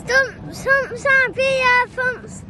Stump, stumps and beer thumps.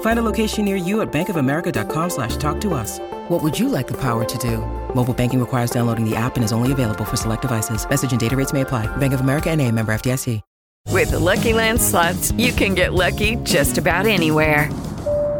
Find a location near you at bankofamerica.com slash talk to us. What would you like the power to do? Mobile banking requires downloading the app and is only available for select devices. Message and data rates may apply. Bank of America and a member FDIC. With the Lucky Land slots, you can get lucky just about anywhere.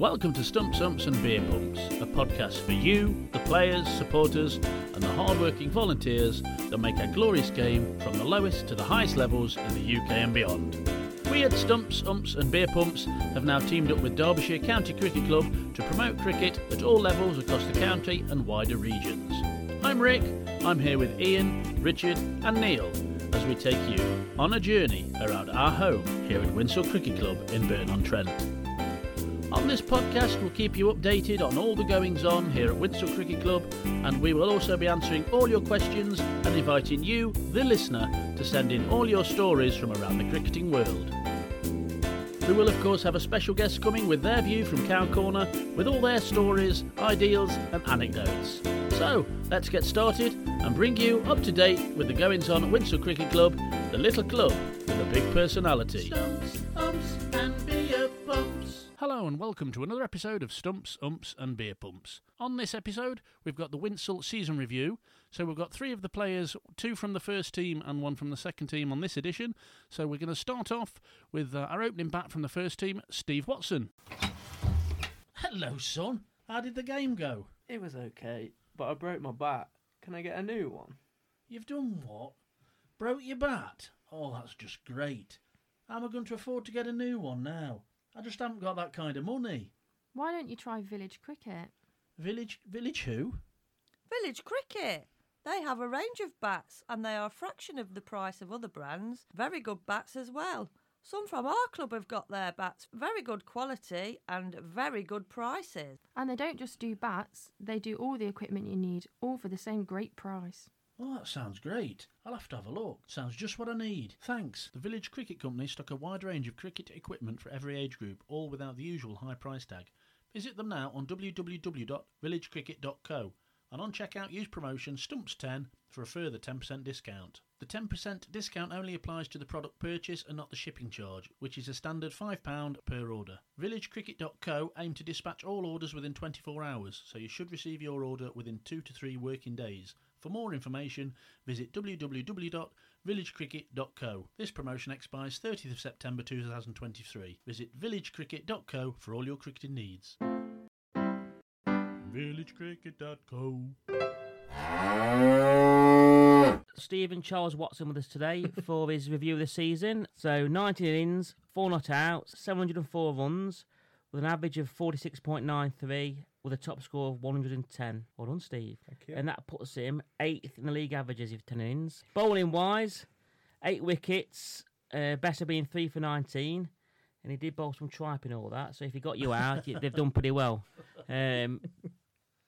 Welcome to Stumps, Umps, and Beer Pumps, a podcast for you, the players, supporters, and the hard-working volunteers that make our glorious game from the lowest to the highest levels in the UK and beyond. We at Stumps, Umps, and Beer Pumps have now teamed up with Derbyshire County Cricket Club to promote cricket at all levels across the county and wider regions. I'm Rick. I'm here with Ian, Richard, and Neil as we take you on a journey around our home here at Winshill Cricket Club in Burton-on-Trent. On this podcast, we'll keep you updated on all the goings on here at Winshill Cricket Club, and we will also be answering all your questions and inviting you, the listener, to send in all your stories from around the cricketing world. We will, of course, have a special guest coming with their view from Cow Corner with all their stories, ideals, and anecdotes. So, let's get started and bring you up to date with the goings on at Winshill Cricket Club, the little club with a big personality. Hello and welcome to another episode of Stumps, Umps and Beer Pumps. On this episode, we've got the Winshill season review. So we've got three of the players, two from the first team and one from the second team on this edition. So we're going to start off with uh, our opening bat from the first team, Steve Watson. Hello, son. How did the game go? It was okay, but I broke my bat. Can I get a new one? You've done what? Broke your bat? Oh, that's just great. How am I going to afford to get a new one now? I just haven't got that kind of money. Why don't you try village cricket? Village, village who? Village Cricket. They have a range of bats and they are a fraction of the price of other brands. Very good bats as well. Some from our club have got their bats very good quality and very good prices. And they don't just do bats, they do all the equipment you need, all for the same great price. Oh, that sounds great. I'll have to have a look. Sounds just what I need. Thanks. The Village Cricket Company stock a wide range of cricket equipment for every age group, all without the usual high price tag. Visit them now on www.villagecricket.co and on checkout use promotion STUMPS10 for a further 10% discount. The 10% discount only applies to the product purchase and not the shipping charge, which is a standard £5 per order. VillageCricket.co aim to dispatch all orders within 24 hours, so you should receive your order within 2 to 3 working days. For more information, visit www.villagecricket.co. This promotion expires 30th of September 2023. Visit villagecricket.co for all your cricketing needs. villagecricket.co Stephen Charles Watson with us today for his review of the season. So 19 innings, 4 not outs, 704 runs, with an average of 46.93, with a top score of 110. Well done, Steve. Thank you. And that puts him eighth in the league averages of 10 innings. Bowling wise, eight wickets, uh, better being three for 19. And he did bowl some tripe and all that. So if he got you out, they've done pretty well. Um,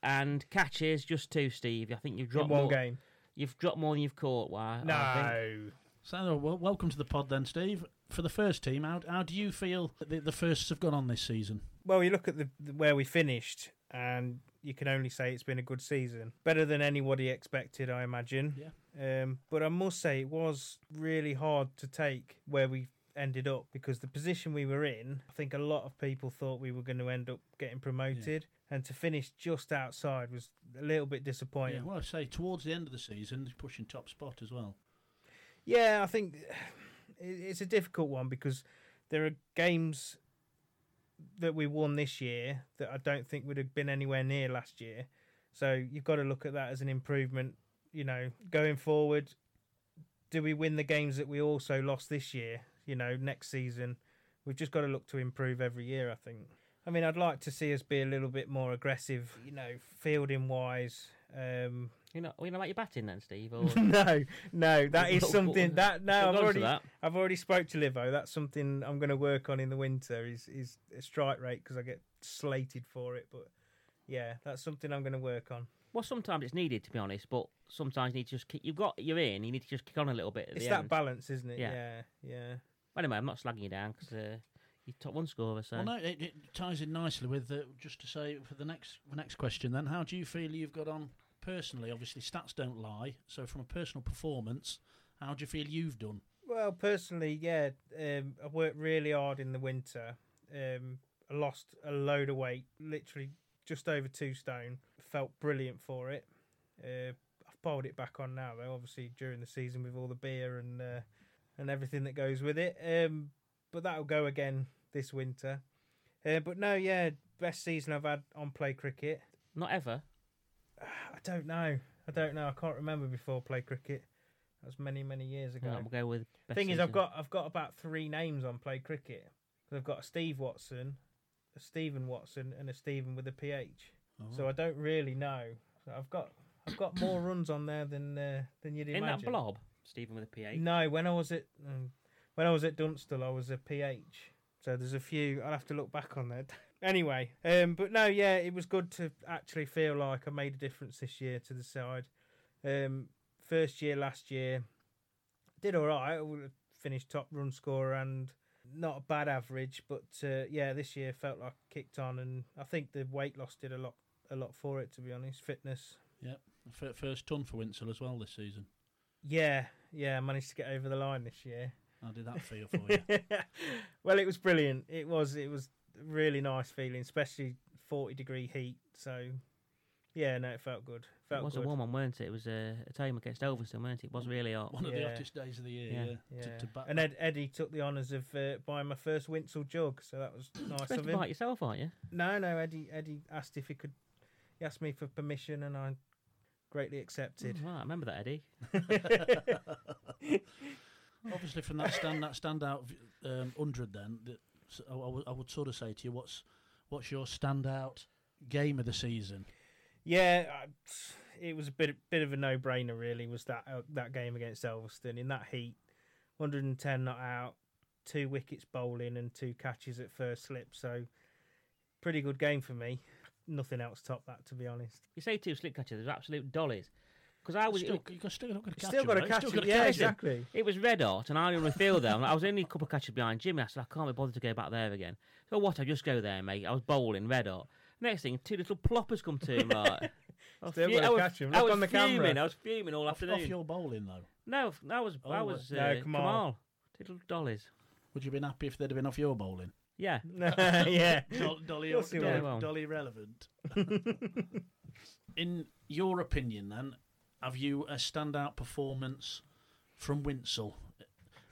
and catches, just two, Steve. I think you've In dropped one more. game. You've dropped more than you've caught. Why? No. So, well, welcome to the pod then, Steve. For the first team, how how do you feel that the, the firsts have gone on this season? Well, you look at the, the where we finished, and you can only say it's been a good season. Better than anybody expected, I imagine. Yeah. Um, but I must say, it was really hard to take where we ended up because the position we were in, I think a lot of people thought we were going to end up getting promoted, and to finish just outside was a little bit disappointing. Yeah, well, I say towards the end of the season, pushing top spot as well. Yeah, I think it's a difficult one because there are games that we won this year that I don't think would have been anywhere near last year. So you've got to look at that as an improvement. You know, going forward, do we win the games that we also lost this year? You know, next season, we've just got to look to improve every year. I think. I mean, I'd like to see us be a little bit more aggressive. You know, fielding wise. Um, You know, you know about your batting then, Steve? Or... no, no, that is something that no, I've go on to already, that. I've already spoke to Livo. That's something I'm going to work on in the winter. Is is a strike rate because I get slated for it. But yeah, that's something I'm going to work on. Well, sometimes it's needed to be honest, but sometimes you need to just kick. You've got you're in. You need to just kick on a little bit. At It's the that end. balance, isn't it? Yeah. Yeah, yeah. Anyway, I'm not slagging you down because uh, you're top one scorer. So Well, no, it, it ties in nicely with uh, just to say for the next the next question. Then, how do you feel you've got on personally? Obviously, stats don't lie. So, from a personal performance, how do you feel you've done? Well, personally, yeah, um, I worked really hard in the winter. Um, I lost a load of weight, literally just over two stone. Felt brilliant for it. Uh, I've piled it back on now, though. Obviously, during the season with all the beer and uh, and everything that goes with it. Um, but that'll go again this winter. Uh, but no, yeah, best season I've had on play cricket. not ever. I don't know. I don't know. I can't remember before play cricket. That was many, many years ago. Right, we'll go with. Best Thing is, I've got I've got about three names on play cricket. I've got a Steve Watson, a Stephen Watson, and a Stephen with a PH. So I don't really know. So I've got I've got more runs on there than uh, than you'd in imagine. that blob, Stephen with a PH. No, when I was at um, when I was at Dunstall, I was a PH. So there's a few. I'll have to look back on that. anyway, um, but no, yeah, it was good to actually feel like I made a difference this year to the side. Um, first year last year, did all right. I finished top run scorer and not a bad average, but uh, yeah, this year felt like I kicked on, and I think the weight loss did a lot a lot for it. To be honest, fitness. Yep, first ton for Winshill as well this season. Yeah, yeah, I managed to get over the line this year. How did that feel for you? well, it was brilliant. It was it was really nice feeling, especially forty degree heat. So, yeah, no, it felt good. Felt it was good. a warm one, weren't it? It was a, a time against Elvaston, weren't it? It was really hot. One of the hottest days of the year. Yeah. Yeah, Yeah. To, to and Ed, Eddie took the honours of uh, buying my first Winshill jug, so that was nice of to him. buy it yourself, aren't you? No, no, Eddie Eddie asked if he could. He asked me for permission, and I greatly accepted. Mm, right, I remember that, Eddie. Obviously, from that stand that standout um, hundred, then that, so I, I would- sort of say to you, what's what's your standout game of the season? Yeah, it was a bit bit of a no brainer. Really, was that uh, that game against Elvaston in that heat, 110 not out, two wickets bowling and two catches at first slip. So, pretty good game for me. Nothing else topped that, to be honest. You say two slip catches, they're absolute dollies. Because I was. Still, you got still got to catch Still him, got to right? catch Still gotta Yeah, catch him. exactly. It was red hot, and I didn't really feel there. I was only a couple of catches behind Jimmy. I said, I can't be bothered to go back there again. So what? I just go there, mate. I was bowling red hot. Next thing, two little ploppers come to him. Right. I was Still fu- gotta I was- catch 'em. I Look was on the fuming. camera. I was fuming all Off, afternoon. off your bowling though, No, that was Oh, that what- was No, uh, Kamal. Kamal. Two little dollies. would you have been happy if they'd have been off your bowling? Yeah. yeah. Dol- Dolly, Dolly, Dolly relevant. In your opinion, then, have you a standout performance from Winshill?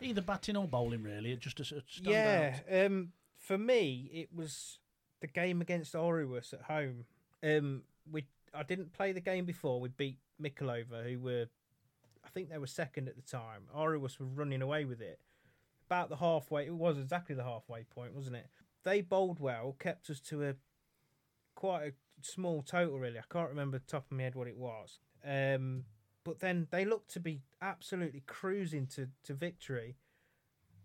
Either batting or bowling, really. Just a, a standout. Yeah, um, for me, it was the game against Orus at home. Um, we I didn't play the game before. We beat Mickleover, who were, I think they were second at the time. Orus were running away with it. About the halfway, it was exactly the halfway point, wasn't it? They bowled well, kept us to a quite a small total. Really, I can't remember the top of my head what it was. Um, but then they looked to be absolutely cruising to, to victory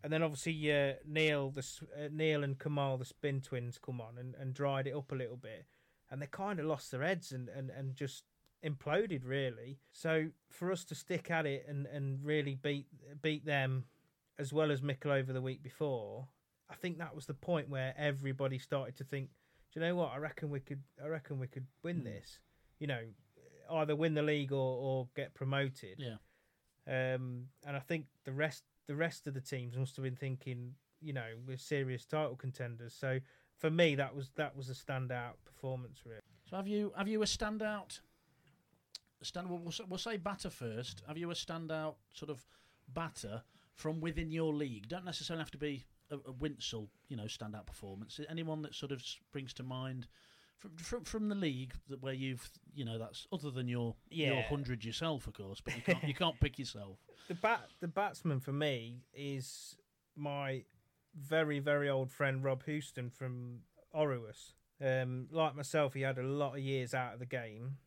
and then obviously uh, Neil, the uh, Neil and Kamal, the spin twins, come on and, and dried it up a little bit, and they kind of lost their heads and, and, and just imploded really. So for us to stick at it and, and really beat beat them as well as Mickleover the week before, I think that was the point where everybody started to think, do you know what? I reckon we could. I reckon we could win this. You know, either win the league or, or get promoted. Yeah. Um, and I think the rest the rest of the teams must have been thinking, you know, we're serious title contenders. So for me, that was that was a standout performance. Really. So have you have you a standout? Stand. We'll, we'll say batter first. Have you a standout sort of batter from within your league? Don't necessarily have to be a, a Winshill, you know, standout performance. Anyone that sort of springs to mind from from, from the league that where you've you know that's other than your your hundred yourself, of course, but you can't you can't pick yourself. The bat the batsman for me is my very very old friend Rob Houston from Orrus. Um, like myself, he had a lot of years out of the game.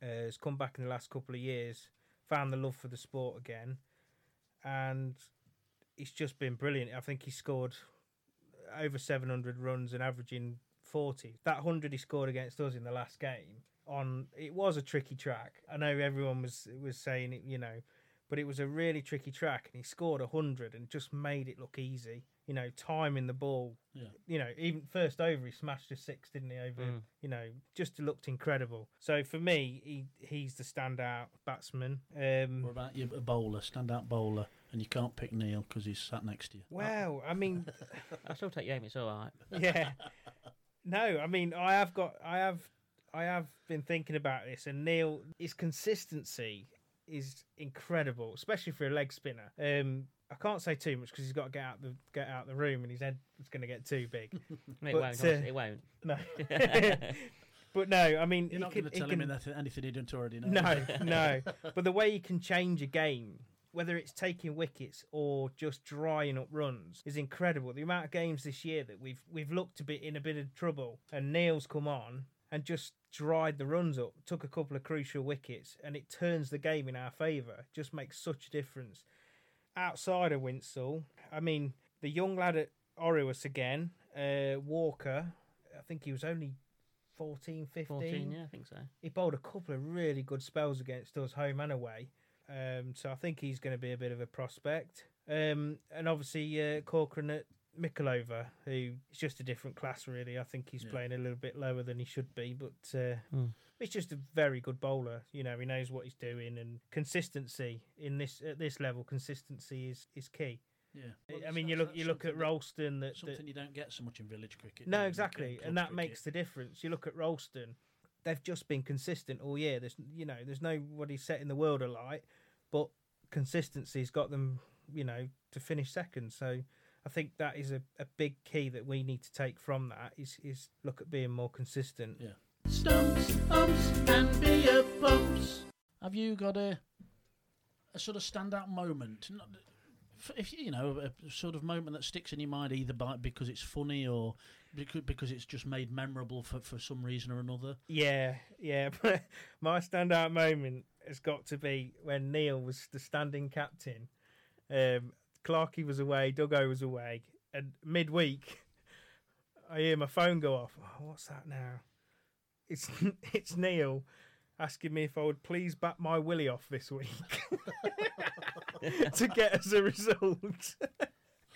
Uh, has come back in the last couple of years, found the love for the sport again, and he's just been brilliant. I think he scored over 700 runs and averaging 40. That 100 he scored against us in the last game on it was a tricky track. I know everyone was was saying it, you know, but it was a really tricky track and he scored 100 and just made it look easy. You know, timing the ball. Yeah. You know, even first over he smashed a six, didn't he? Over, Mm. you know, just looked incredible. So for me, he he's the standout batsman. Um, What about you, a bowler, standout bowler, and you can't pick Neil because he's sat next to you? Well, I mean, I'll still take you home. It's all right. yeah. No, I mean, I have got, I have, I have been thinking about this, and Neil, his consistency is incredible, especially for a leg spinner. Um, I can't say too much because he's got to get out the get out the room, and his head is going to get too big. It But, won't. uh, it won't. No, but no, I mean, You're not going to tell can- him anything he didn't already know. no, no. But the way you can change a game, whether it's taking wickets or just drying up runs, is incredible. The amount of games this year that we've we've looked a bit in a bit of trouble, and Neil's come on and just dried the runs up, took a couple of crucial wickets, and it turns the game in our favour. Just makes such a difference. Outside of Winshill, I mean, the young lad at Orrus again, uh, Walker. I think he was only 14, 15. 14, yeah, I think so. He bowled a couple of really good spells against us, home and away. Um, so I think he's going to be a bit of a prospect. Um, and obviously uh, Corcoran at Mickleover, who is just a different class, really. I think he's Yeah. playing a little bit lower than he should be, but uh, Hmm. he's just a very good bowler. You know, he knows what he's doing, and consistency in this at this level, consistency is is key. Yeah. I mean, you look you look at Rolleston that, that Something you don't get so much in village cricket. no, exactly, and that makes the difference. You look at Rolleston; they've just been consistent all year. There's, you know, there's nobody setting the world alight, but consistency's got them, you know, to finish second. So I think that is a, a big key that we need to take from that is is look at being more consistent. Yeah. Stumps, umps, and beer pumps. Have you got a a sort of standout moment? Not, f- if you know a sort of moment that sticks in your mind, either by because it's funny or because because it's just made memorable for for some reason or another. Yeah, yeah. My standout moment has got to be when Neil was the standing captain. Um, Clarkey was away, Duggo was away, and midweek, I hear my phone go off. Oh, what's that now? It's it's Neil asking me if I would please bat my willy off this week to get us a result.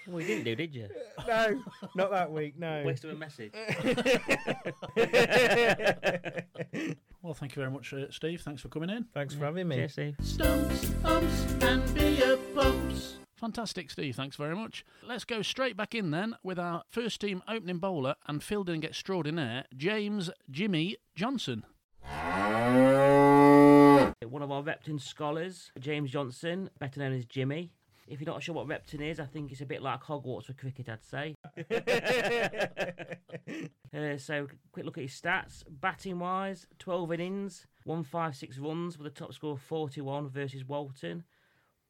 Well, you didn't do, did you? no, not that week. No. Waste of a message. Well, thank you very much, uh, Steve. Thanks for coming in. Thanks for having me. Cheers, Steve. Stumps, umps, and beer pumps. Fantastic, Steve. Thanks very much. Let's go straight back in then with our first team opening bowler and fielding extraordinaire, James Jimmy Johnson. One of our Repton scholars, James Johnson, better known as Jimmy. If you're not sure what Repton is, I think it's a bit like Hogwarts for cricket, I'd say. Uh, so, quick look at his stats. Batting wise, 12 innings, 156 runs with a top score of 41 versus Walton.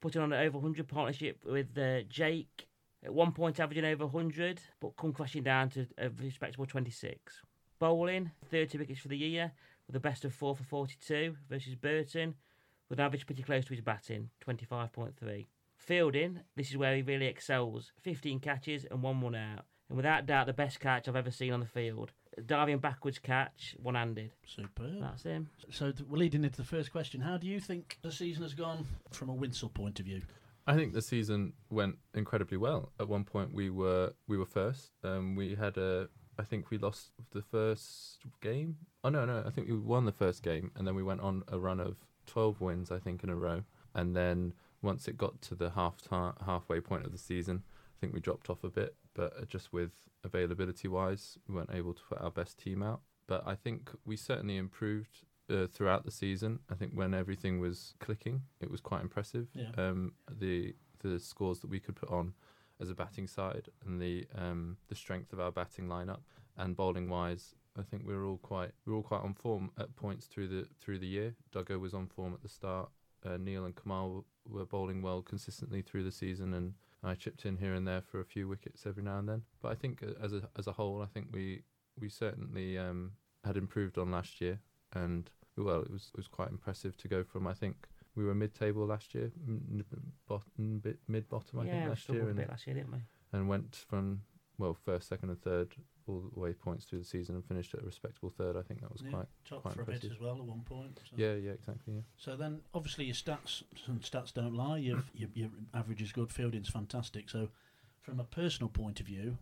Putting on an over 100 partnership with uh, Jake. At one point, averaging over 100, but come crashing down to a respectable 26. Bowling, 30 wickets for the year, with a best of 4 for 42 versus Burton, with an average pretty close to his batting, 25.3. Fielding, this is where he really excels 15 catches and one run out. And without doubt, the best catch I've ever seen on the field. Diving backwards catch, one handed. Superb. That's him. So we're leading into the first question. How do you think the season has gone from a Winshill point of view? I think the season went incredibly well. At one point, we were we were first. Um, we had a. I think we lost the first game. Oh no, no, I think we won the first game, and then we went on a run of twelve wins, I think, in a row. And then once it got to the half time, halfway point of the season, I think we dropped off a bit. But just with availability wise, we weren't able to put our best team out. But I think we certainly improved uh, throughout the season. I think when everything was clicking, it was quite impressive. Yeah. Um, the the scores that we could put on as a batting side and the um, the strength of our batting lineup and bowling wise, I think we were all quite we were all quite on form at points through the through the year. Duggo was on form at the start. Uh, Neil and Kamal were bowling well consistently through the season, and I chipped in here and there for a few wickets every now and then. But I think uh, as a as a whole, I think we we certainly um, had improved on last year, and well, it was it was quite impressive to go from I think we were mid table last year, bottom bit mid bottom I yeah, think we last struggled year, a and bit last year, didn't we? and went from well first, second, and third all the way points through the season and finished at a respectable third. I think that was Yeah, quite top quite for a bit impressive. as well at one point. So. Yeah, yeah, exactly. Yeah. So then, obviously, your stats and stats don't lie. You've, your, your average is good, fielding's fantastic. So, from a personal point of view,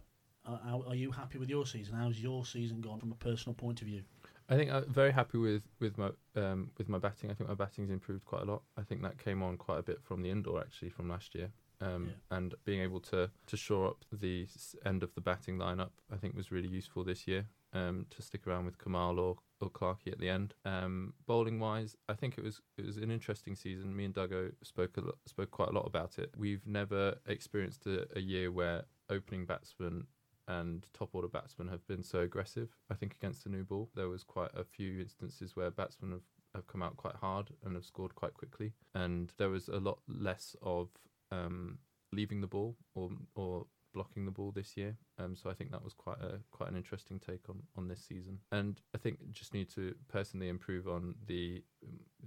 uh, how, are you happy with your season? How's your season gone from a personal point of view? I think I'm very happy with with my um, with my batting. I think my batting's improved quite a lot. I think that came on quite a bit from the indoor actually from last year. Um, And being able to, to shore up the end of the batting lineup, I think was really useful this year. Um, to stick around with Kamal or, or Clarkey at the end. Um, bowling wise, I think it was it was an interesting season. Me and Duggo spoke a lot, spoke quite a lot about it. We've never experienced a, a year where opening batsmen and top order batsmen have been so aggressive. I think against the new ball, there was quite a few instances where batsmen have, have come out quite hard and have scored quite quickly, and there was a lot less of um, leaving the ball or or blocking the ball this year. Um, so I think that was quite a quite an interesting take on, on this season. And I think just need to personally improve on the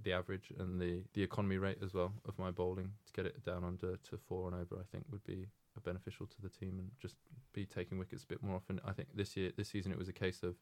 the average and the, the economy rate as well of my bowling to get it down under to four and over. I think would be beneficial to the team and just be taking wickets a bit more often. I think this year this season it was a case of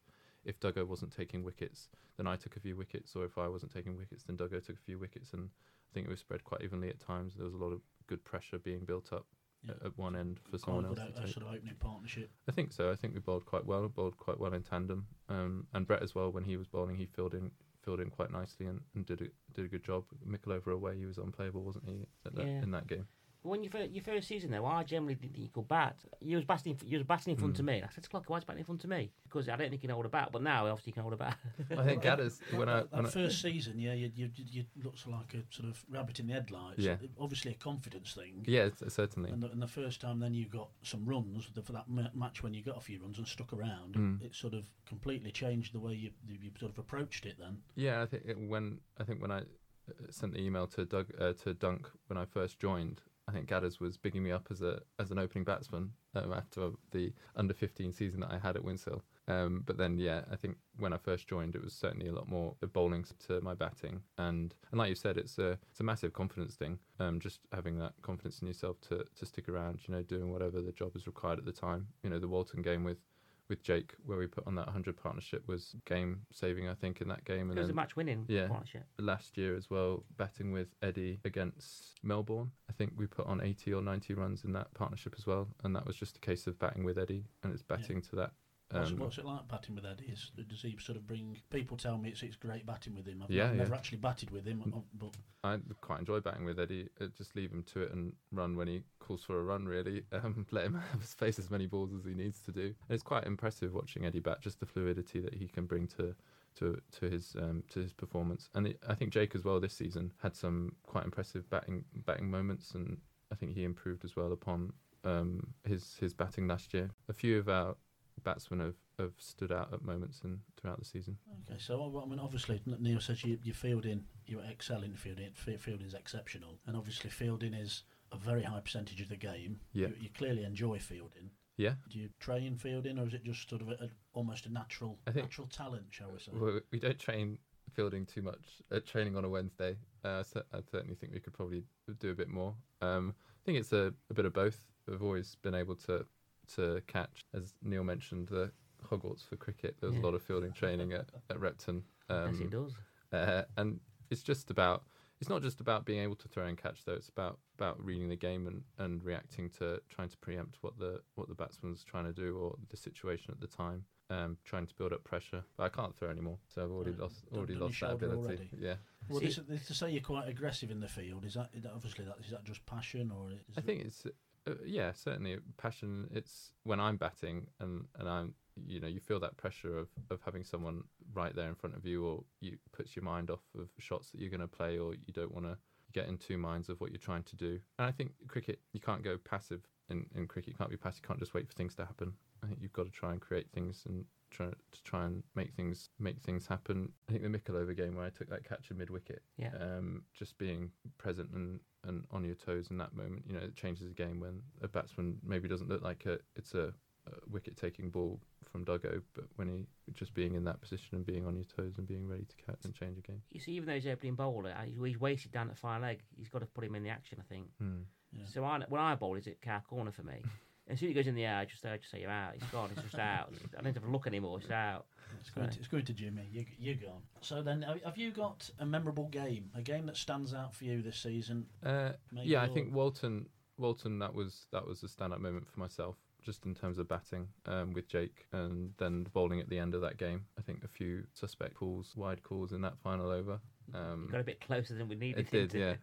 if Duggo wasn't taking wickets, then I took a few wickets, or if I wasn't taking wickets, then Duggo took a few wickets, and I think it was spread quite evenly at times. There was a lot of good pressure being built up at, at one end for someone else Quite a to good, uh, take. sort of opening partnership. I think so. I think we bowled quite well. Bowled quite well in tandem. Um, and Brett as well. When he was bowling, he filled in filled in quite nicely and, and did a did a good job. Mickleover away, he was unplayable, wasn't he? At that, Yeah. In that game. When you fir- your first season though, I generally didn't think you could bat. You was batting, you was batting in front of Mm. me. And I said, "Clock, why is batting in front of me?" Because I don't think you can hold a bat. But now, obviously, you can hold a bat. I think Gadders when I that, when I, first season, yeah, you, you you looked like a sort of rabbit in the headlights. Yeah. Obviously, a confidence thing. yeah, certainly. And the, and the first time, then you got some runs for that ma- match when you got a few runs and stuck around. Mm. It sort of completely changed the way you you sort of approached it. Then Yeah, I think it, when I think when I uh, sent the email to Doug uh, to Dunk when I first joined, I think Gadders was bigging me up as a as an opening batsman um, after the under 15 season that I had at Winshill. Um, but then, yeah, I think when I first joined, it was certainly a lot more bowling to my batting, and and like you said, it's a it's a massive confidence thing. Um, just having that confidence in yourself to to stick around, you know, doing whatever the job is required at the time. You know, the Walton game with with Jake, where we put on that 100 partnership, was game saving, I think, in that game. And It was then, a match-winning yeah, partnership. Last year as well, batting with Eddie against Melbourne. I think we put on 80 or 90 runs in that partnership as well, and that was just a case of batting with Eddie, and it's batting to that. What's, um, what's it like batting with Eddie? Is, does he sort of bring? People tell me it's it's great batting with him. I've, Yeah, never yeah. actually batted with him, uh, but I quite enjoy batting with Eddie. Uh, just leave him to it and run when he calls for a run. Really, um, let him have face as many balls as he needs to do. And it's quite impressive watching Eddie bat. Just the fluidity that he can bring to to to his um, to his performance. And it, I think Jake as well this season had some quite impressive batting batting moments, and I think he improved as well upon um, his his batting last year. A few of our batsmen have, have stood out at moments and throughout the season. Okay, so I mean, obviously Neil says you you fielding, you excel in fielding. Fi- Fielding is exceptional, and obviously fielding is a very high percentage of the game. Yeah. you, you clearly enjoy fielding. Yeah. Do you train fielding, or is it just sort of a, a, almost a natural natural talent, shall we say? We don't train fielding too much. Uh, training on a Wednesday, uh, I I certainly think we could probably do a bit more. Um, I think it's a, a bit of both. We've always been able to to catch, as Neil mentioned, the Hogwarts for cricket. There was Yeah. a lot of fielding training at, at Repton. Um, Yes, it does. Uh, and it's just about. It's not just about being able to throw and catch, though. It's about about reading the game and, and reacting to trying to preempt what the what the batsman's trying to do or the situation at the time. Um, trying to build up pressure, but I can't throw anymore, so I've already Right. lost already done your lost that ability. already. Yeah, Well, See- this, this, to say you're quite aggressive in the field is that, is that obviously that is that just passion or is I it- think it's uh, yeah, certainly passion. It's when I'm batting and and I'm you know you feel that pressure of of having someone right there in front of you, or you puts your mind off of shots that you're going to play, or you don't want to get in two minds of what you're trying to do. And I think cricket, you can't go passive in in cricket. You can't be passive. You can't just wait for things to happen. I think you've got to try and create things and try to try and make things make things happen. I think the Mickleover game where I took that catch in mid wicket, Yeah. um, just being present and, and on your toes in that moment, you know, it changes the game when a batsman maybe doesn't look like a, it's a, a wicket taking ball from Duggo, but when he just being in that position and being on your toes and being ready to catch and change a game. You see, even though he's opening bowler, uh, he's, he's wasted down at far leg. He's got to put him in the action, I think. Hmm. Yeah. So I, when I bowl, he's at car corner for me. as soon as he goes in the air, I just, I just say you're out. He's gone. He's just out. I don't have to look anymore. He's out. It's good, to, it's good to Jimmy. You, you're gone. So then, have- have you got a memorable game? A game that stands out for you this season? Uh, Maybe yeah, I think Walton, Walton, that was that was a stand-up moment for myself, just in terms of batting um, with Jake, and then bowling at the end of that game. I think a few suspect calls, wide calls in that final over. Um, got a bit closer than we needed. It did, yeah.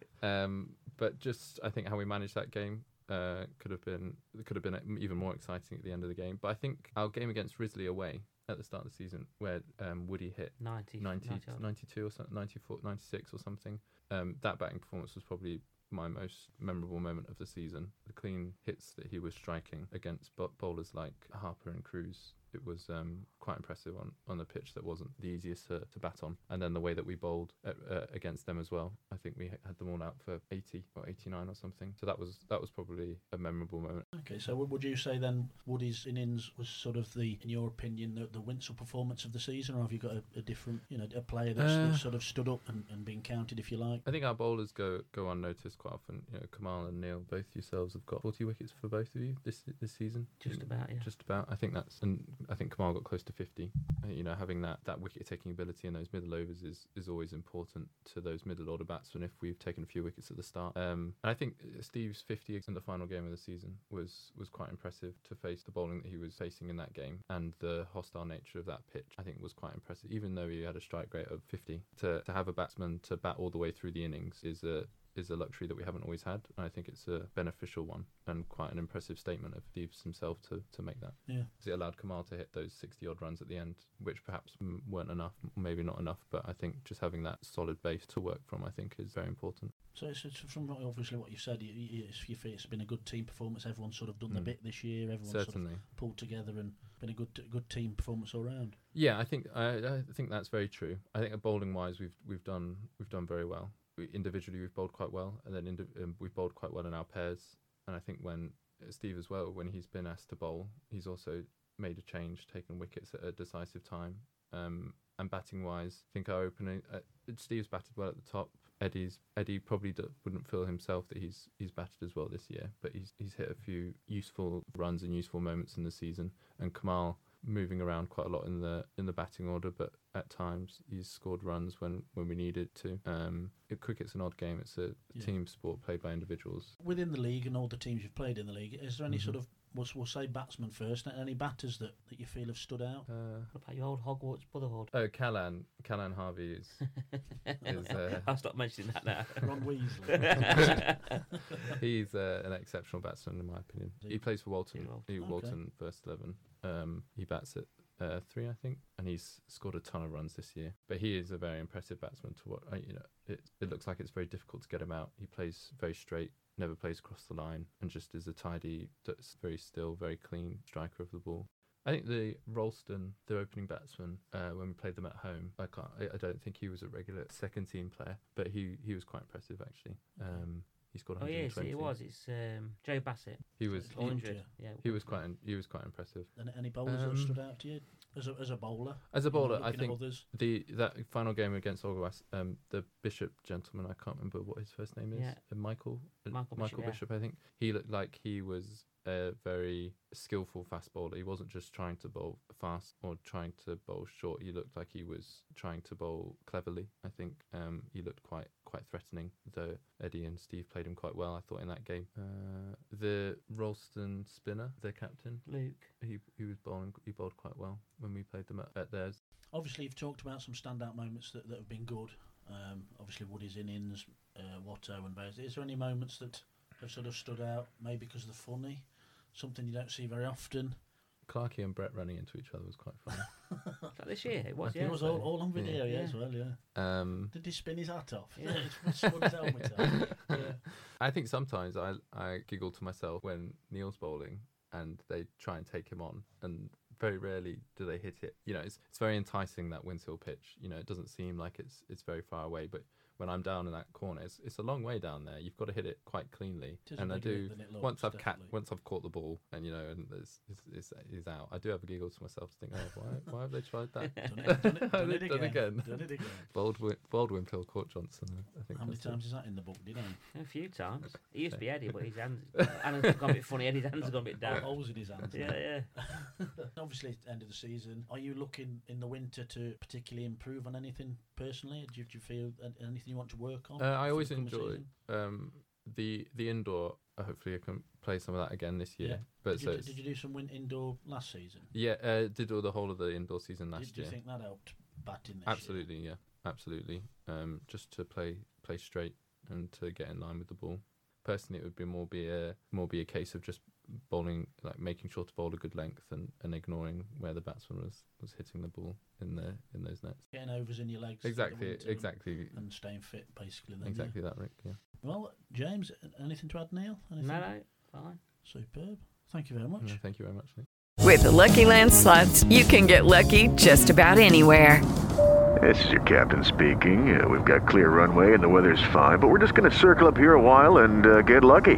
Um, but just I think how we managed that game uh, could have been could have been even more exciting at the end of the game. But I think our game against Risley away at the start of the season, where um, Woody hit 90, 90, 90 92 or something, 94, 96 or something, um, that batting performance was probably my most memorable moment of the season. The clean hits that he was striking against bowlers like Harper and Cruz. It was um, quite impressive on, on the pitch that wasn't the easiest to, to bat on. And then the way that we bowled at, uh, against them as well. I think we had them all out for 80 or 89 or something. So that was that was probably a memorable moment. Okay, so would would you say then Woody's innings was sort of the, in your opinion, the, the Winshill performance of the season, or have you got a, a different, you know, a player that's, Uh, that's sort of stood up and, and been counted, if you like? I think our bowlers go go unnoticed quite often. You know, Kamal and Neil, both yourselves have got 40 wickets for both of you this this season. Just about, yeah. Just about. I think that's and I think Kamal got close to 50. Uh, You know, having that that wicket taking ability in those middle overs is is always important to those middle order batsmen. If we've taken a few wickets at the start, um, and I think Steve's 50 in the final game of the season was was quite impressive to face the bowling that he was facing in that game and the hostile nature of that pitch. I think was quite impressive, even though he had a strike rate of 50. To to have a batsman to bat all the way through the innings is a is a luxury that we haven't always had. And I think it's a beneficial one and quite an impressive statement of Steve's himself to, to make that. Yeah. Because it allowed Kamal to hit those 60 odd runs at the end, which perhaps weren't enough, maybe not enough. But I think just having that solid base to work from, I think, is very important. So it's, it's from obviously what you've said, it's, you it's been a good team performance. Everyone's sort of done their Mm. bit this year. Everyone's sort Certainly. of pulled together and been a good good team performance all round. Yeah, I think I, I think that's very true. I think at bowling wise, we've we've done we've done very well. Individually, we've bowled quite well, and then um, we've bowled quite well in our pairs. And I think when Steve as well, when he's been asked to bowl, he's also made a change, taken wickets at a decisive time. Um, and batting wise, I think our opening, uh, Steve's batted well at the top. Eddie's Eddie probably d- wouldn't feel himself that he's he's batted as well this year, but he's he's hit a few useful runs and useful moments in the season. And Kamal moving around quite a lot in the in the batting order, but at times he's scored runs when when we needed to. Um, it, cricket's an odd game; it's a Yeah. team sport played by individuals. Within the league and all the teams you've played in the league, is there any Mhm. sort of we'll, we'll say batsmen first? Any batters that, that you feel have stood out? Uh, What about your old Hogwarts Brotherhood? oh, Callan, Callan Harvey is is uh, I'll stop mentioning that now. Ron Weasley. he's uh, an exceptional batsman in my opinion. He plays for Walton. Yeah, Walton. He Okay. Walton first eleven. Um, he bats at uh, three, I think, and he's scored a ton of runs this year. But he is a very impressive batsman to watch. Uh, you know, it it looks like it's very difficult to get him out. He plays very straight, never plays across the line, and just is a tidy, very still, very clean striker of the ball. I think the Rolleston, the opening batsman, uh, when we played them at home, I can't. I, I don't think he was a regular second team player, but he he was quite impressive actually. Um, he scored Oh yes, 120. it was. It's um, Joe Bassett. He was It's 100. Yeah. he was quite he was quite impressive. Any, any bowlers that Um, stood out to you as a, as a bowler? As a bowler, I think the that final game against Olgawas, um, the Bishop gentleman, I can't remember what his first name is. Yeah. Uh, Michael. uh, Michael Bishop, yeah. Bishop, I think he looked like he was a very skillful fast bowler. He wasn't just trying to bowl fast or trying to bowl short. He looked like he was trying to bowl cleverly. I think um, he looked quite quite threatening. Though Eddie and Steve played him quite well, I thought in that game. Uh, the Rolleston spinner, their captain Luke, he he was bowling. He bowled quite well when we played them at, at theirs. Obviously, you've talked about some standout moments that, that have been good. Um, obviously, Woody's innings, uh, Watto and Bears. Is there any moments that have sort of stood out, maybe because of the funny, something you don't see very often? Clarkey and Brett running into each other was quite funny. Was this year? It was, yeah. it was all, all on video, yeah, Yeah. as well, yeah. Um, Did he spin his hat off? Yeah. He spun his helmet off. Yeah. I think sometimes I I giggle to myself when Neil's bowling and they try and take him on, and very rarely do they hit it. You know, it's it's very enticing that Winshill pitch. You know, it doesn't seem like it's it's very far away, but when I'm down in that corner, it's, it's a long way down there. You've got to hit it quite cleanly, It is and I do hit than it looks, once I've ca- once I've caught the ball, and you know, and it's it's, it's, it's out. I do have a giggle to myself to think, oh, why why have they tried that? Done it- done it- done it Done again. Done it again. Baldwin Baldwin Pill caught Johnson. I think. How many times is that in the book? Do you know? A few times. He used to be Eddie, but his hands hands have gone a bit funny. Eddie's hands have gone a bit down. Holes in his hands. Yeah, yeah. Obviously, it's the end of the season. Are you looking in the winter to particularly improve on anything personally? Do you, do you feel an- anything you want to work on? Uh, I always enjoy um, the the indoor. Uh, hopefully, I can play some of that again this year. Yeah. But did, so you, did you do some win indoor last season? yeah, uh, did all the whole of the indoor season last do you year. think that helped batting this Absolutely, yeah, absolutely. Um, just to play play straight and to get in line with the ball. Personally, it would be more be a more be a case of just bowling, like making sure to bowl a good length and, and ignoring where the batsman was, was hitting the ball in the in those nets. Getting overs in your legs. for Exactly, and- exactly, And staying fit, basically. Then, yeah. exactly that, Rick. Yeah. Well, James, anything to add, Neil? Anything? No, no, fine. Superb. Thank you very much. No, thank you very much. Nick. With the Lucky Land slots, you can get lucky just about anywhere. This is your captain speaking. Uh, we've got clear runway and the weather's fine, but we're just going to circle up here a while and uh, get lucky.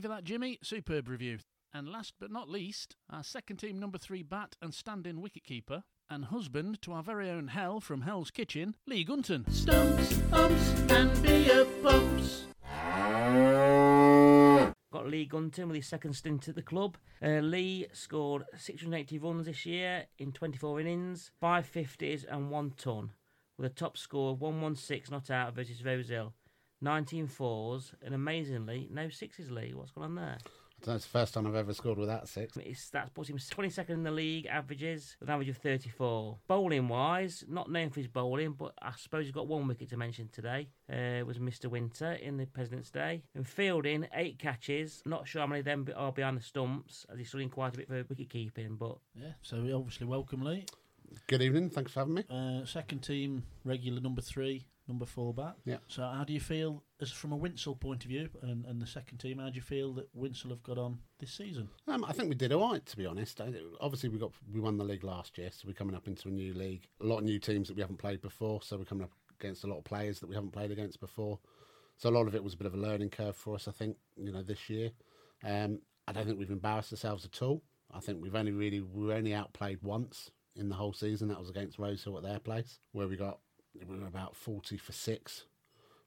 You for that, Jimmy. Superb review. And last but not least, our second team number three bat and stand-in wicketkeeper and husband to our very own Hell from Hell's Kitchen, Lee Gunton. Stumps, umps, and beer pumps. Got Lee Gunton with his second stint at the club. Uh, Lee scored 680 runs this year in 24 innings, 550s and one ton, with a top score of 116 not out versus Rosehill. 19 fours, and amazingly, no sixes, Lee. What's going on there? That's the first time I've ever scored without six. It's, that puts him 22nd in the league averages with an average of 34. Bowling wise, not known for his bowling, but I suppose he's got one wicket to mention today. Uh, was Mr. Winter in the President's Day. And fielding, eight catches. Not sure how many of them are behind the stumps, as he's struggling quite a bit for wicket keeping. But Yeah, so obviously welcome Lee. Good evening. Thanks for having me. Uh, second team, regular number three, number four back. Yeah. So how do you feel, as from a Winshill point of view, and, and the second team, how do you feel that Winshill have got on this season? Um, I think we did all right, to be honest. I, obviously, we got we won the league last year, so we're coming up into a new league. A lot of new teams that we haven't played before, so we're coming up against a lot of players that we haven't played against before. So a lot of it was a bit of a learning curve for us, I think. You know, this year, um, I don't think we've embarrassed ourselves at all. I think we've only really we were only outplayed once in the whole season. That was against Rosehill at their place, where we got we were about forty for six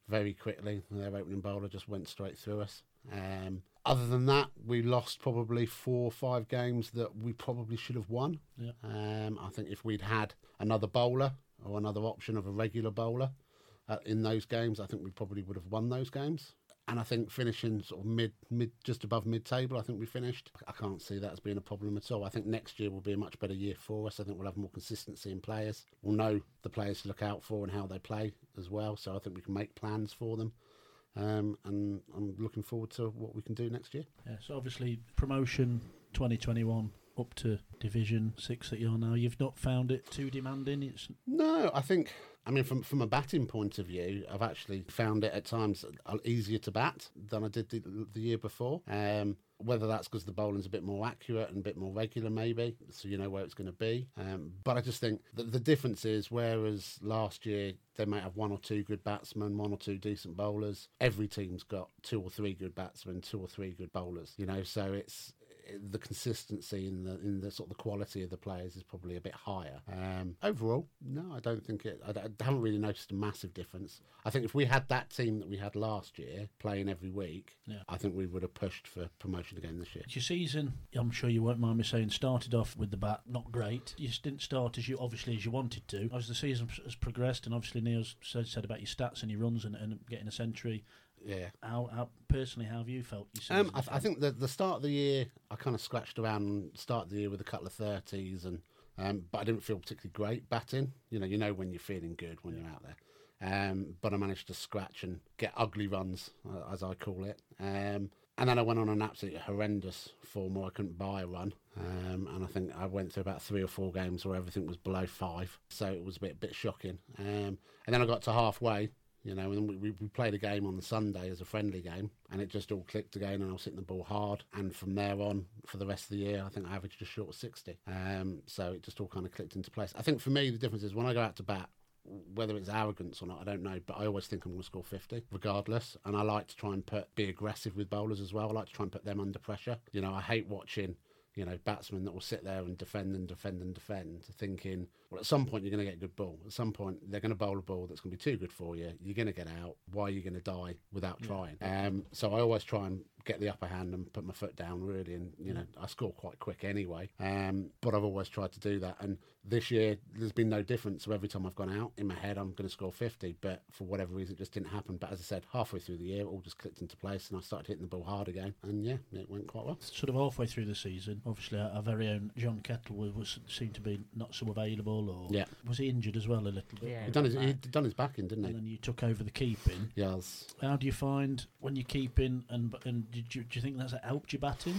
very quickly. Their opening bowler just went straight through us. Um, other than that, we lost probably four or five games that we probably should have won. Yeah. Um, I think if we'd had another bowler or another option of a regular bowler uh, in those games, I think we probably would have won those games. And I think finishing sort of mid, mid, just above mid-table. I think we finished. I can't see that as being a problem at all. I think next year will be a much better year for us. I think we'll have more consistency in players. We'll know the players to look out for and how they play as well. So I think we can make plans for them. Um, and I'm looking forward to what we can do next year. Yeah, so obviously promotion 2021 up to Division Six that you're now. You've not found it too demanding. It's No, I think. I mean, from from a batting point of view, I've actually found it at times easier to bat than I did the, the year before. Um, whether that's because the bowling's a bit more accurate and a bit more regular, maybe, so you know where it's going to be. Um, but I just think that the difference is, whereas last year they might have one or two good batsmen, one or two decent bowlers, every team's got two or three good batsmen, two or three good bowlers. You know, so it's the consistency in the in the sort of the quality of the players is probably a bit higher. Um, overall, no, I don't think it. I, I, haven't really noticed a massive difference. I think if we had that team that we had last year playing every week, Yeah. I think we would have pushed for promotion again this year. your season. I'm sure you won't mind me saying started off with the bat not great. You just didn't start as you obviously as you wanted to. As the season has progressed, and obviously Neil's said, said about your stats and your runs and, and getting a century. Yeah. How, how personally how have you felt? Um, I, I think the the start of the year, I kind of scratched around. and Start the year with a couple of thirties, and um, but I didn't feel particularly great batting. You know, you know when you're feeling good when you're out there. Um, but I managed to scratch and get ugly runs, uh, as I call it. Um, and then I went on an absolutely horrendous form where I couldn't buy a run. Um, and I think I went through about three or four games where everything was below five. So it was a bit, bit shocking. Um, and then I got to halfway, you know, and we, we played a game on the Sunday as a friendly game, and it just all clicked again, and I was hitting the ball hard. And from there on, for the rest of the year, I think I averaged just short of 60. Um, so it just all kind of clicked into place. I think for me, the difference is when I go out to bat, whether it's arrogance or not, I don't know, but I always think I'm going to score 50, regardless. And I like to try and put be aggressive with bowlers as well. I like to try and put them under pressure. You know, I hate watching you know, batsmen that will sit there and defend and defend and defend, thinking, well, at some point you're going to get a good ball. At some point they're going to bowl a ball that's going to be too good for you. You're going to get out. Why are you going to die without Yeah. trying? Um, so I always try and get the upper hand and put my foot down, really. And, you know, I score quite quick anyway. Um, but I've always tried to do that. And this year there's been no difference. So every time I've gone out, in my head, I'm going to score 50. But for whatever reason, it just didn't happen. But as I said, halfway through the year, it all just clicked into place and I started hitting the ball hard again. And yeah, it went quite well. sort of halfway through the season, obviously our, our very own John Kettle was, was seemed to be not so available, or Yeah. was he injured as well a little bit? He'd done his, he'd done his back in, didn't he? And then you took over the keeping. Yes. How do you find when you're keeping, and and did you, do you think that's helped your batting?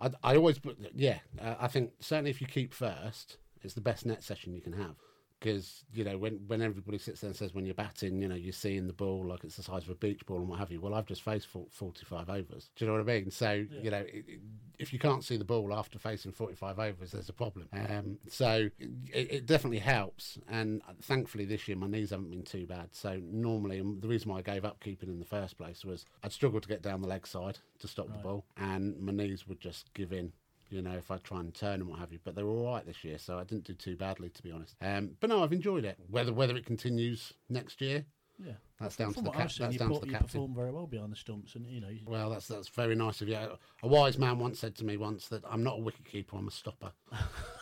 I, I always, put- yeah, uh, I think certainly if you keep first, it's the best net session you can have. Because you know when when everybody sits there and says when you're batting, you know you're seeing the ball like it's the size of a beach ball and what have you. Well, I've just faced 45 overs. Do you know what I mean? So you know it, it- if you can't see the ball after facing 45 overs, there's a problem. Um, so it, it definitely helps. And thankfully this year my knees haven't been too bad. So normally the reason why I gave up keeping in the first place was I'd struggle to get down the leg side to stop the ball, and my knees would just give in you know, if I try and turn and what have you. But they were all right this year, so I didn't do too badly, to be honest. Um, but no, I've enjoyed it. Whether whether it continues next year, Yeah, that's down From to the what I've cap- seen, that's you, down to put- the you captain. perform very well behind the stumps, and you know. you- Well, that's that's very nice of you. A wise man once said to me once that I'm not a wicket keeper, I'm a stopper.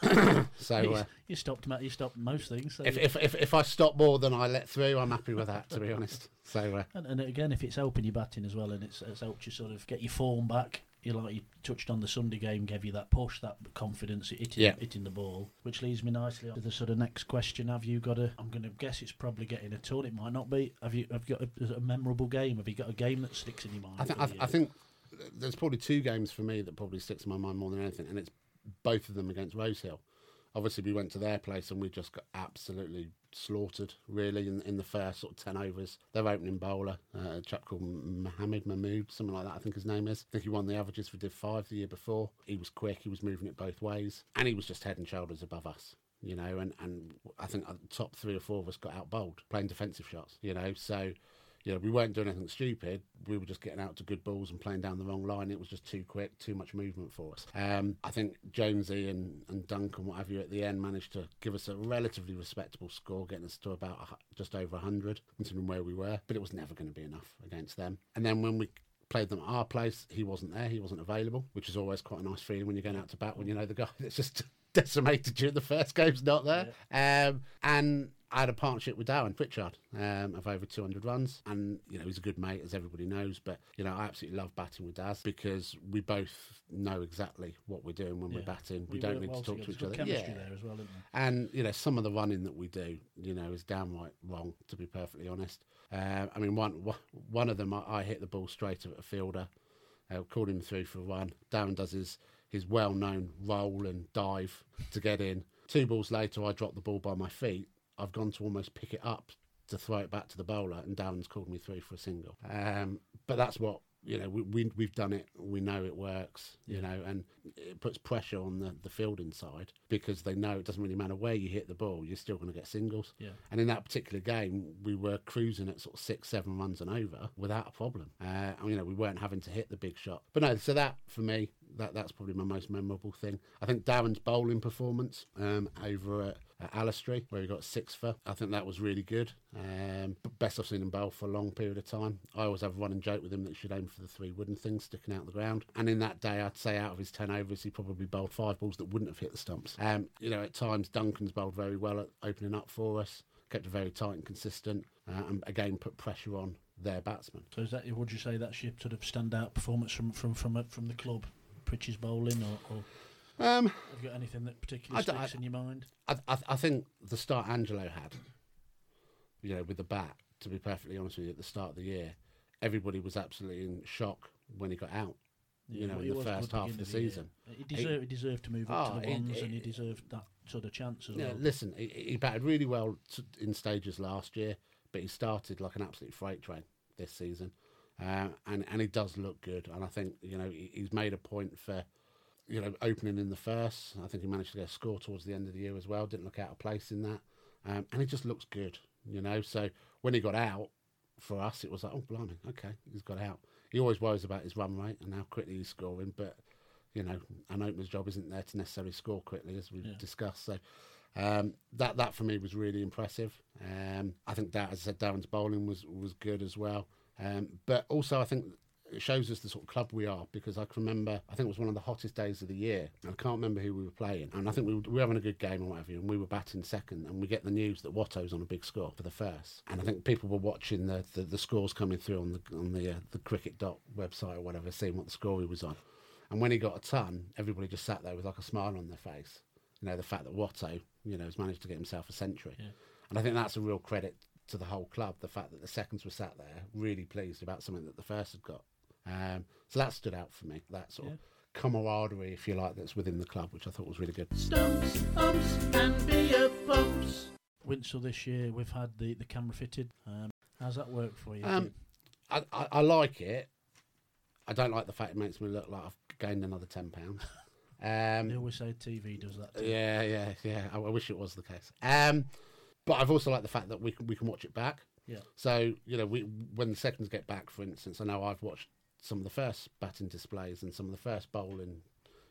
so you, uh, you stopped you stopped most things. So if, if if if I stop more than I let through, I'm happy with that, to be honest. So uh, And, and again, if it's helping your batting as well, and it's, it's helped you sort of get your form back, like you touched on the Sunday game, gave you that push, that confidence, hitting, Yeah. hitting the ball, which leads me nicely to the sort of next question. Have you got a? I'm going to guess it's probably getting a ton. It might not be. Have you? Have you got a, a memorable game? Have you got a game that sticks in your mind? I think for I, you? I think there's probably two games for me that probably sticks in my mind more than anything, and it's both of them against Rosehill. Obviously, we went to their place and we just got absolutely slaughtered, really, in, in the first sort of 10 overs. Their opening bowler, uh, a chap called Mohammed Mahmood, something like that, I think his name is. I think he won the averages for Div 5 the year before. He was quick, he was moving it both ways, and he was just head and shoulders above us. You know, and, and I think the top three or four of us got out bowled playing defensive shots. You know, so you know, we weren't doing anything stupid. We were just getting out to good balls and playing down the wrong line. It was just too quick, too much movement for us. Um, I think Jonesy and, and Duncan, what have you, at the end managed to give us a relatively respectable score, getting us to about a, just over 100, considering where we were. But it was never going to be enough against them. And then when we played them at our place, he wasn't there, he wasn't available, which is always quite a nice feeling when you're going out to bat when you know the guy that's just decimated you in the first game's not there. Um, and I had a partnership with Darren Pritchard um, of over 200 runs, and you know he's a good mate, as everybody knows. But you know, I absolutely love batting with Daz because we both know exactly what we're doing when we're batting. We, We don't need well to talk to each other. chemistry yeah. there as well? And you know, some of the running that we do, you know, is downright wrong. To be perfectly honest, uh, I mean, one one- one of them, I, I hit the ball straight at a fielder, uh, called him through for a run. Darren does his his well-known roll and dive to get in. Two balls later, I drop the ball by my feet. I've gone to almost pick it up to throw it back to the bowler, and Darren's called me through for a single. Um, but that's what you know. We, we we've done it. We know it works. You know, and it puts pressure on the the fielding side because they know it doesn't really matter where you hit the ball, you're still going to get singles. Yeah. And in that particular game, we were cruising at sort of six, seven runs and over without a problem. Uh, and, you know, we weren't having to hit the big shot. But no, so that for me, that that's probably my most memorable thing. I think Darren's bowling performance um, over at, at Allestree, where he got six for, I think that was really good. Um, best I've seen him bowl for a long period of time. I always have a running joke with him that he should aim for the three wooden things sticking out the ground. And in that day, I'd say out of his 10 overs, he probably bowled five balls that wouldn't have hit the stumps. Um, you know, at times, Duncan's bowled very well at opening up for us, kept it very tight and consistent, uh, and again, put pressure on their batsmen. So is that would you say that's your sort of standout performance from from from from the club, Pritch's bowling, or, or Um, have you got anything that particularly I sticks in your mind? I, I, I think the start Angelo had, you know, with the bat, to be perfectly honest with you, at the start of the year, everybody was absolutely in shock when he got out. you Yeah, know, in the first half of the year. season. He deserved, he deserved to move up Oh, to the it- ones, and he deserved that sort of chance as Yeah, well. listen, he, he batted really well in stages last year, but he started like an absolute freight train this season, uh, and and he does look good. And I think you know he, he's made a point for you know opening in the first. I think he managed to get a score towards the end of the year as well. Didn't look out of place in that, um, and he just looks good. You know, so when he got out for us, it was like, oh blimey, okay, he's got out. He always worries about his run rate and how quickly he's scoring, but you know, an opener's job isn't there to necessarily score quickly, as we've Yeah. discussed. So um, that that for me was really impressive. Um, I think that, as I said, Darren's bowling was was good as well. Um, but also, I think it shows us the sort of club we are because I can remember, I think it was one of the hottest days of the year. I can't remember who we were playing, and I think we were, we were having a good game or whatever, and we were batting second, and we get the news that Watto's on a big score for the first, and I think people were watching the the, the scores coming through on the on the uh, the cricket dot website or whatever, seeing what the score he was on. And when he got a ton, everybody just sat there with like a smile on their face. You know, the fact that Watto, you know, has managed to get himself a century. And I think that's a real credit to the whole club, the fact that the seconds were sat there really pleased about something that the first had got. Um, so that stood out for me, that sort of camaraderie, if you like, that's within the club, which I thought was really good. Stumps, umps, and beer pumps. Windsor this year, we've had the, the camera fitted. Um, how's that work for you? Um, I, I, I like it. I don't like the fact it makes me look like I've gained another ten pounds. Um, they always say TV does that. Too. Yeah, yeah, yeah. I, I wish it was the case. Um, but I've also liked the fact that we can we can watch it back. Yeah. So you know, we when the seconds get back, for instance, I know I've watched some of the first batting displays and some of the first bowling.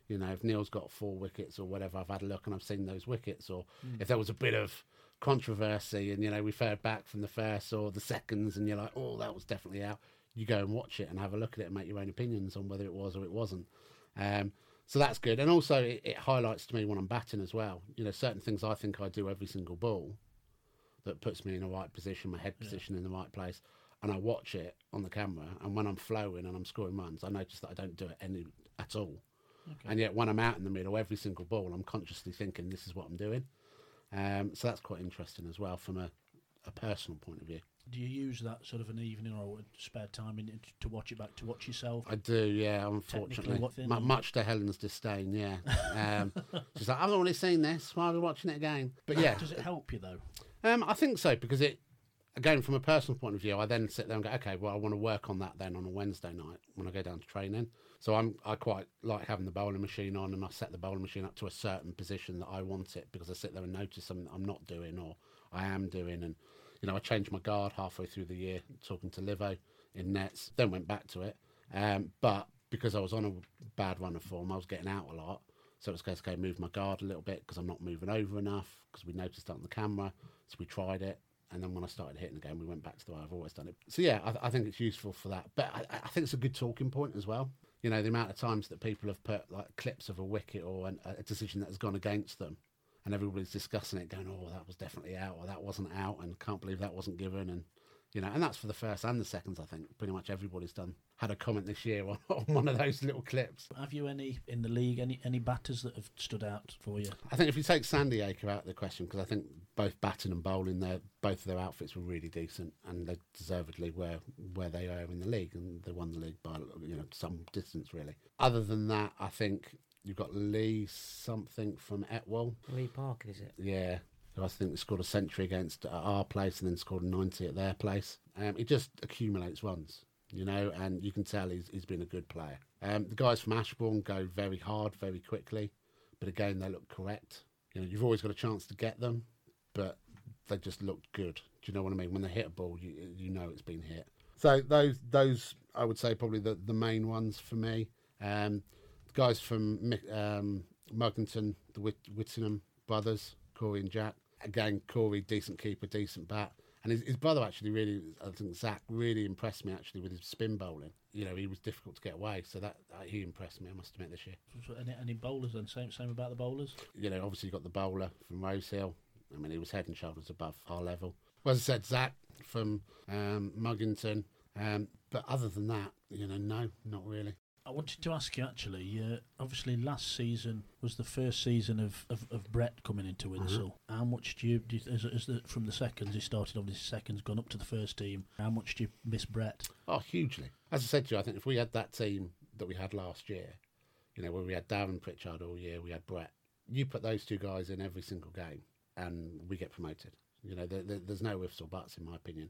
You know, if Neil's got four wickets or whatever, I've had a look and I've seen those wickets. Or Mm. if there was a bit of controversy and you know we fared back from the first or the seconds, and you're like, oh, that was definitely out. You go and watch it and have a look at it and make your own opinions on whether it was or it wasn't. Um, so that's good, and also it, it highlights to me when I'm batting as well. You know, certain things I think I do every single ball that puts me in the right position, my head position in the right place, and I watch it on the camera. And when I'm flowing and I'm scoring runs, I notice that I don't do it any at all. Okay. And yet, when I'm out in the middle, every single ball, I'm consciously thinking this is what I'm doing. Um, so that's quite interesting as well from a, a personal point of view. Do you use that sort of an evening or spare time in, to watch it back to watch yourself? I do, yeah. Unfortunately? Mu- much to Helen's disdain, yeah. Um, she's like, I've already seen this. Why are we watching it again? But yeah, Does it help you though? Um, I think so because it, again, from a personal point of view, I then sit there and go, okay, well, I want to work on that then on a Wednesday night when I go down to training. So I'm I quite like having the bowling machine on, and I set the bowling machine up to a certain position that I want it because I sit there and notice something that I'm not doing or I am doing, and you know I changed my guard halfway through the year talking to Livo in nets, then went back to it, um, but because I was on a bad run of form, I was getting out a lot. So it was to okay, move my guard a little bit because I'm not moving over enough because we noticed that on the camera. So we tried it. And then when I started hitting again, we went back to the way I've always done it. So yeah, I, I think it's useful for that. But I, I think it's a good talking point as well. You know, the amount of times that people have put like clips of a wicket or an, a decision that has gone against them and everybody's discussing it, going, "Oh, that was definitely out, or that wasn't out," and can't believe that wasn't given, and you know, and that's for the first and the seconds. I think pretty much everybody's done had a comment this year on, on one of those little clips. Have you any in the league? Any any batters that have stood out for you? I think if you take Sandiacre out of the question, because I think both batting and bowling, their both of their outfits were really decent, and they deservedly were where they are in the league, and they won the league by you know some distance really. Other than that, I think you've got Lee something from Etwall. Lee Parker, is it? Yeah, who I think we scored a century against our place and then scored a 90 at their place. Um, he just accumulates runs, you know, and you can tell he's, he's been a good player. Um, the guys from Ashbourne go very hard, very quickly, but again, they look correct. You know, you've always got a chance to get them, but they just looked good. Do you know what I mean? When they hit a ball, you you know it's been hit. So those those I would say probably the, the main ones for me. Um, the guys from um, Mugginton, the Whit- Whittingham brothers, Corey and Jack. Again, Corey, decent keeper, decent bat. And his, his brother actually really, I think Zach really impressed me actually with his spin bowling. You know, he was difficult to get away, so that uh, he impressed me. I must admit this year. Any, any bowlers then? Same same about the bowlers. You know, obviously you got the bowler from Rosehill. I mean, he was head and shoulders above our level. Well, as I said, Zach from um, Mugginton. Um, but other than that, you know, no, not really. I wanted to ask you actually. Uh, obviously, last season was the first season of, of, of Brett coming into Winshill. How much do you, do you as, as the, from the seconds he started? Obviously, seconds gone up to the first team. How much do you miss Brett? Oh, hugely. As I said to you, I think if we had that team that we had last year, you know, where we had Darren Pritchard all year, we had Brett. You put those two guys in every single game, and we get promoted. You know, there, there, there's no ifs or buts in my opinion.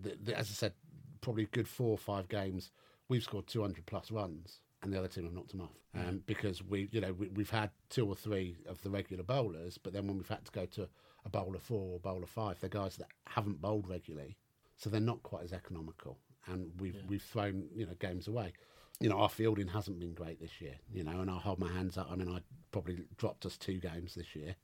The, the, as I said, probably good four or five games, we've scored 200 plus runs, and the other team have knocked them off. Um, Because we, you know, we, we've had two or three of the regular bowlers, but then when we've had to go to a bowler four or bowler five, they're guys that haven't bowled regularly, so they're not quite as economical, and we've we've thrown you know games away. You know, our fielding hasn't been great this year. You know, and I'll hold my hands up. I mean, I probably dropped us two games this year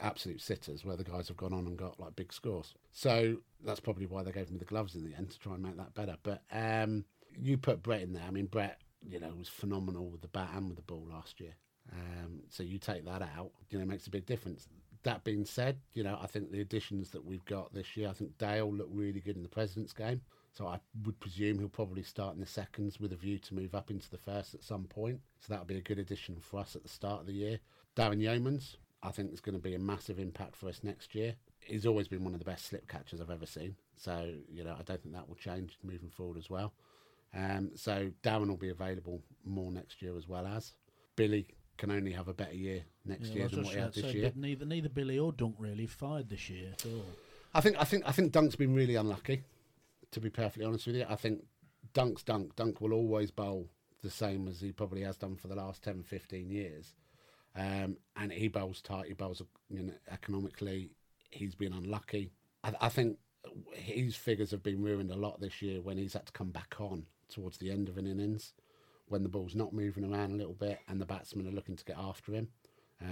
absolute sitters where the guys have gone on and got like big scores. So that's probably why they gave me the gloves in the end to try and make that better. But um, you put Brett in there. I mean, Brett, you know, was phenomenal with the bat and with the ball last year. Um, so you take that out, you know, makes a big difference. That being said, you know, I think the additions that we've got this year, I think Dale looked really good in the President's game. So I would presume he'll probably start in the seconds with a view to move up into the first at some point. So that'll be a good addition for us at the start of the year. Darren Yeomans, I think is going to be a massive impact for us next year. He's always been one of the best slip catchers I've ever seen. So, you know, I don't think that will change moving forward as well. Um, so Darren will be available more next year as well as Billy can only have a better year next Yeah, year than what he had this say, year. neither neither Billy or Dunk really fired this year at all. I think I think I think Dunk's been really unlucky. To be perfectly honest with you, I think Dunk's Dunk. Dunk will always bowl the same as he probably has done for the last 10, 15 years. Um, and he bowls tight. He bowls you know, economically. He's been unlucky. I, I think his figures have been ruined a lot this year when he's had to come back on towards the end of an innings, when the ball's not moving around a little bit and the batsmen are looking to get after him.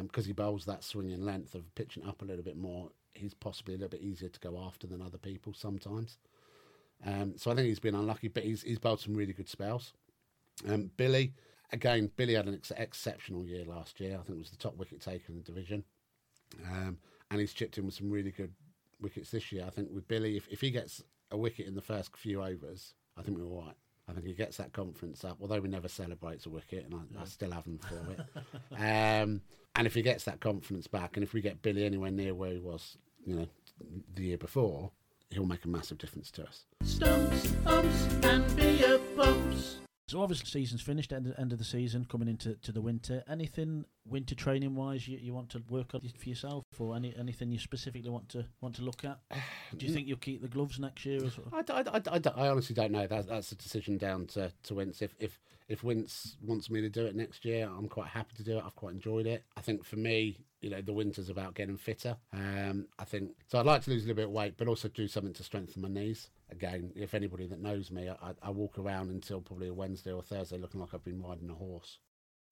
Because he bowls that swinging length of pitching up a little bit more, he's possibly a little bit easier to go after than other people sometimes. Um, so I think he's been unlucky, but he's he's bowled some really good spells. Um, Billy, again, Billy had an ex- exceptional year last year. I think was the top wicket taker in the division, um, and he's chipped in with some really good wickets this year. I think with Billy, if, if he gets a wicket in the first few overs, I think we're all right. I think he gets that confidence up, although he never celebrates a wicket, and I, I still have him for it. um, and if he gets that confidence back, and if we get Billy anywhere near where he was, you know, the year before, he'll make a massive difference to us. Stumps, umps, and beer pumps. So obviously, season's finished. End of, end of the season, coming into to the winter. Anything winter training wise you, you want to work on for yourself, or any anything you specifically want to want to look at? Do you think you'll keep the gloves next year? As well? I, I, I, I, I honestly don't know. That's, that's a decision down to, to Wince. If, if if Wince wants me to do it next year, I'm quite happy to do it. I've quite enjoyed it. I think for me, you know, the winter's about getting fitter. Um, I think so. I'd like to lose a little bit of weight, but also do something to strengthen my knees. Again, if anybody that knows me, I, I walk around until probably a Wednesday or Thursday looking like I've been riding a horse.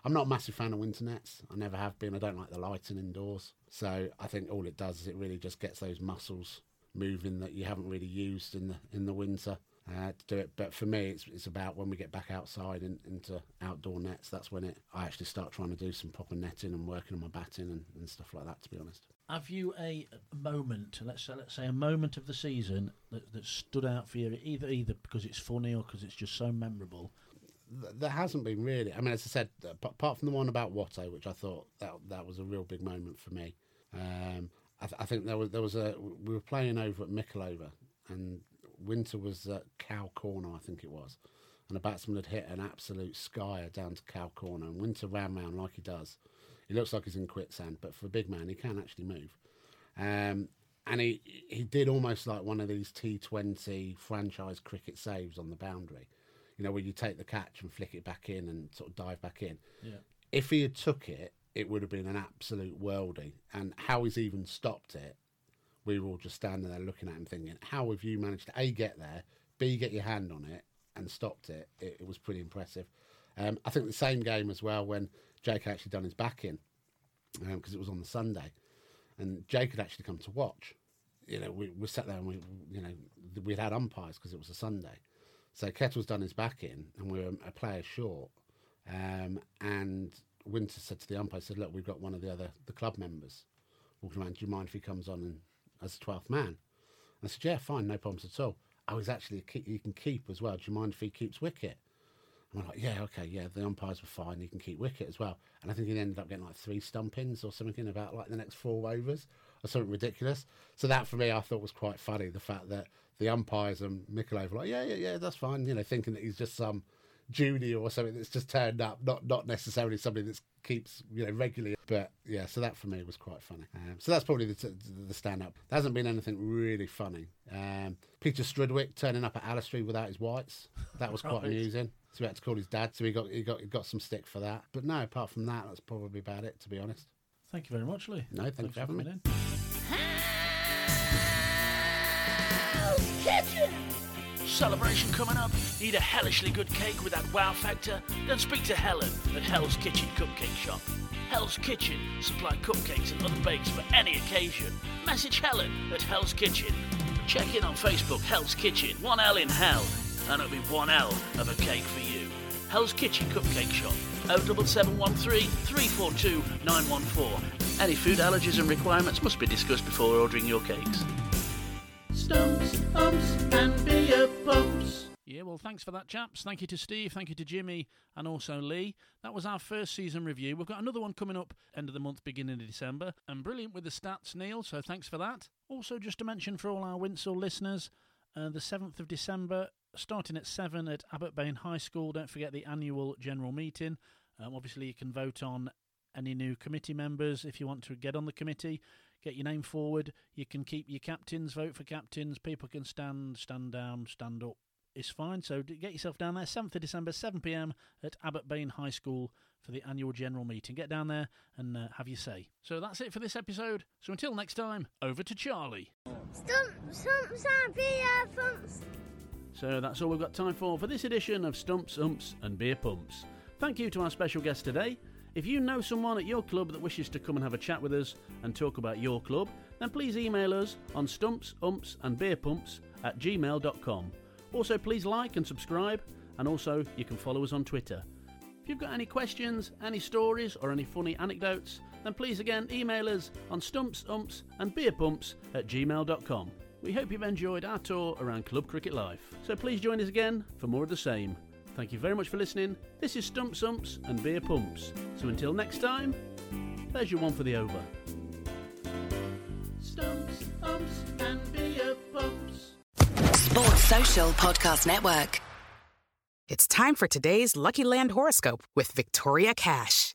I'm not a massive fan of winter nets. I never have been. I don't like the lighting indoors. So I think all it does is it really just gets those muscles moving that you haven't really used in the in the winter. uh, to do it. But for me, it's it's about when we get back outside and into outdoor nets. That's when it I actually start trying to do some proper netting and working on my batting and, and stuff like that. To be honest. Have you a moment, let's say, let's say a moment of the season that, that stood out for you, either either because it's funny or because it's just so memorable? There hasn't been really. I mean, as I said, uh, apart from the one about Watto, which I thought that that was a real big moment for me. Um, I, th- I think there was there was a we were playing over at Mickleover, and Winter was at Cow Corner, I think it was, and the batsman had hit an absolute skyer down to Cow Corner, and Winter ran round like he does. He looks like he's in quicksand, but for a big man, he can actually move. Um, and he he did almost like one of these T20 franchise cricket saves on the boundary, you know, where you take the catch and flick it back in and sort of dive back in. Yeah. If he had took it, it would have been an absolute worldie. And how he's even stopped it, we were all just standing there looking at him, thinking, "How have you managed to a get there, b get your hand on it and stopped it?" It, it was pretty impressive. Um, I think the same game as well when Jake had actually done his back in because it was on the Sunday, and Jake had actually come to watch. You know, we, we sat there and we, you know, we'd had umpires because it was a Sunday. So Kettle's done his back in, and we were a player short. Um, and Winter said to the umpire, said, "Look, we've got one of the other the club members walking around. Do you mind if he comes on and, as twelfth man?" And I said, "Yeah, fine, no problems at all." Oh, he's actually a he can keep as well. Do you mind if he keeps wicket? And we're like, yeah, okay, yeah. The umpires were fine. He can keep wicket as well. And I think he ended up getting like three stumpings or something in about like the next four overs or something ridiculous. So that for me, I thought was quite funny. The fact that the umpires and Mickleover were like, yeah, yeah, yeah, that's fine. You know, thinking that he's just some junior or something that's just turned up, not not necessarily somebody that keeps you know regularly. But yeah, so that for me was quite funny. Um, so that's probably the, the stand up. There hasn't been anything really funny. Um, Peter Strudwick turning up at Allestree without his whites. That was quite amusing. So we had to call his dad. So he got he got he got some stick for that. But no, apart from that, that's probably about it. To be honest. Thank you very much, Lee. No, thank Thanks you for having me. coming in. Kitchen! Celebration coming up. Eat a hellishly good cake with that wow factor? Then speak to Helen at Hell's Kitchen Cupcake Shop. Hell's Kitchen supply cupcakes and other bakes for any occasion. Message Helen at Hell's Kitchen. Check in on Facebook, Hell's Kitchen, one L in Hell, and it'll be one L of a cake for you. Hell's Kitchen Cupcake Shop, 07713 342 914. Any food allergies and requirements must be discussed before ordering your cakes. Stumps, umps, and beer pumps. Yeah, well, thanks for that, chaps. Thank you to Steve, thank you to Jimmy, and also Lee. That was our first season review. We've got another one coming up end of the month, beginning of December, and brilliant with the stats, Neil. So thanks for that. Also, just to mention for all our Winshill listeners, uh, the 7th of December, starting at 7 at Abbot Beyne High School. Don't forget the annual general meeting. Um, obviously, you can vote on any new committee members if you want to get on the committee. Get your name forward. You can keep your captains, vote for captains. People can stand, stand down, stand up. It's fine. So get yourself down there. 7th of December, 7 pm at Abbot Beyne High School for the annual general meeting. Get down there and uh, have your say. So that's it for this episode. So until next time, over to Charlie. Stump, and beer thumps. So that's all we've got time for for this edition of Stumps, Umps and Beer Pumps. Thank you to our special guest today. If you know someone at your club that wishes to come and have a chat with us and talk about your club, then please email us on stumps, umps and beer pumps at gmail.com. Also, please like and subscribe, and also you can follow us on Twitter. If you've got any questions, any stories, or any funny anecdotes, then please again email us on stumps, umps and beer pumps at gmail.com. We hope you've enjoyed our tour around club cricket life. So please join us again for more of the same. Thank you very much for listening. This is Stump Sumps and Beer Pumps. So until next time, there's your one for the over. Stumps, Umps and Beer Pumps. Sports Social Podcast Network. It's time for today's Lucky Land horoscope with Victoria Cash.